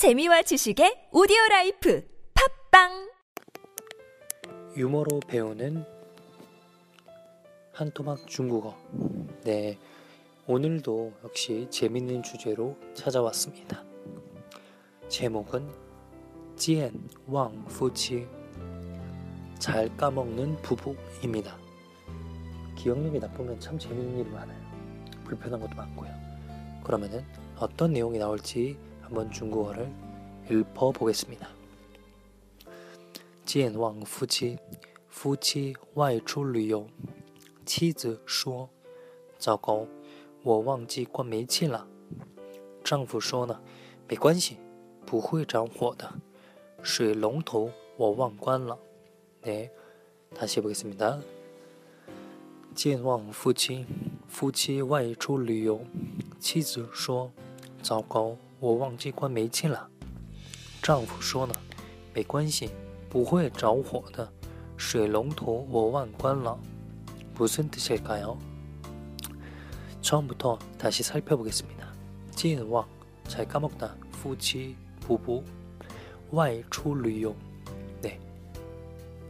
재미와 지식의 오디오 라이프 팟빵 유머로 배우는 한 토막 중국어. 네. 오늘도 역시 재밌는 주제로 찾아왔습니다. 제목은 健忘夫妻 잘 까먹는 부부입니다. 기억력이 나쁘면 참 재밌는 일이 많아요. 불편한 것도 많고요. 그러면은 어떤 내용이 나올지 한번 중국어를 읽어 보겠습니다. 健忘夫妻，夫妻外出旅游，妻子说：“糟糕，我忘记关煤气了。”丈夫说呢：“没关系，不会着火的。水龙头我忘关了。”네다시해보겠습니다健忘夫妻，夫妻外出旅游，妻子说：“糟糕， 我忘记关煤气了。”丈夫说呢：“没关系，不会着火的。水龙头我忘关了。”무슨뜻일까요 처음부터 다시 살펴보겠습니다. 찐왕 잘 까먹다夫妻 부부 外出旅游 네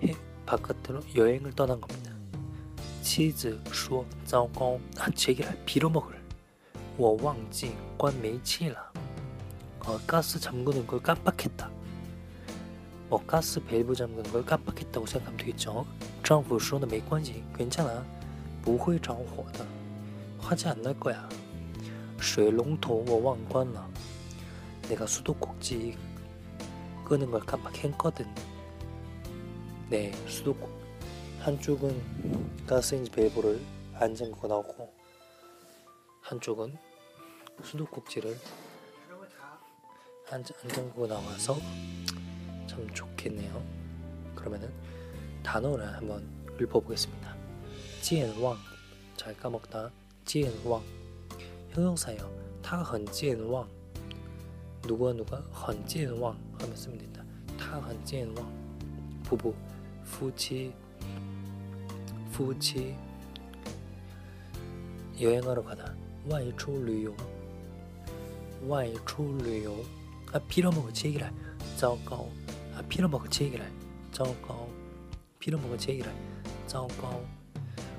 해 바깥으로 여행을 떠난 겁니다. 치즈 说糟糕 아, 제기를 빌어먹을 我忘记关煤气了 어, 가스 잠그는 걸 깜빡했다. 뭐 가스 밸브 잠그는 걸 깜빡했다고 생각하면 되겠죠. 丈夫说的没关系 괜찮아 不会着火的 화재 안 날 거야. 水龙头我忘关了 내가 수도꼭지 끄는 걸 깜빡했거든. 네, 수도꼭 한쪽은 가스레인지 밸브를 안 잠그고 나오고 한쪽은 수도꼭지를 안, 안 잠그고 나와서 참 좋겠네요. 그러면은 단어를 한번 읊어보겠습니다. 찌엔왕 잘 까먹다 찌엔왕 형용사예요. 他很健忘 누가 누가 很健忘 하면 쓰면 된다. 他很健忘 부부 夫妻 夫妻 여행하러 가다 外出旅游 外出旅游 啊！劈了某个切开来，糟糕！啊！劈了某个切开来，糟糕！劈了某个切开来，糟糕！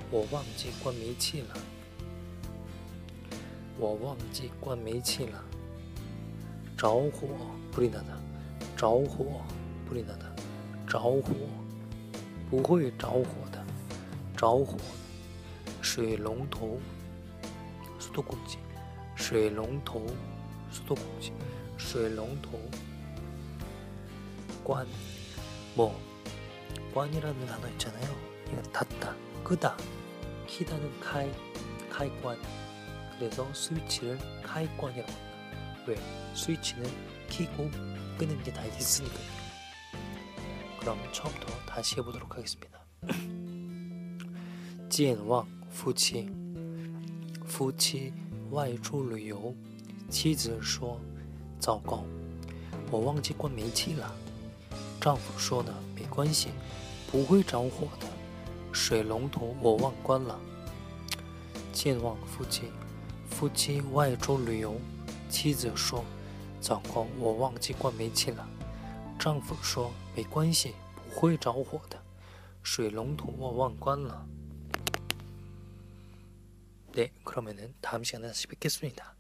我忘记关煤气了，我忘记关煤气了，着火！布里娜娜，着火！布里娜娜，着火！不会着火的，着火！水龙头，速度攻击！水龙头，速度攻击！ 水龙头 관, 뭐 관이라는 단어 있잖아요. 이거 닫다, 끄다, 키다는 카이, 카이관. 그래서 스위치를 카이관이라고 합니다. 왜? 스위치는 키고 끄는 게 다 있으니까요. 그럼 처음부터 다시 해보도록 하겠습니다. 健忘夫妻，夫妻外出旅游，妻子说：“ 糟糕，我忘记关煤气了。”丈夫说呢：“没关系，不会着火的。水龙头我忘关了。”健忘夫妻，夫妻外出旅游，妻子说：“糟糕，我忘记关煤气了。”丈夫说：“没关系，不会着火的。水龙头我忘关了。 네, 그러면은 다음 시간에 다시 뵙겠습니다.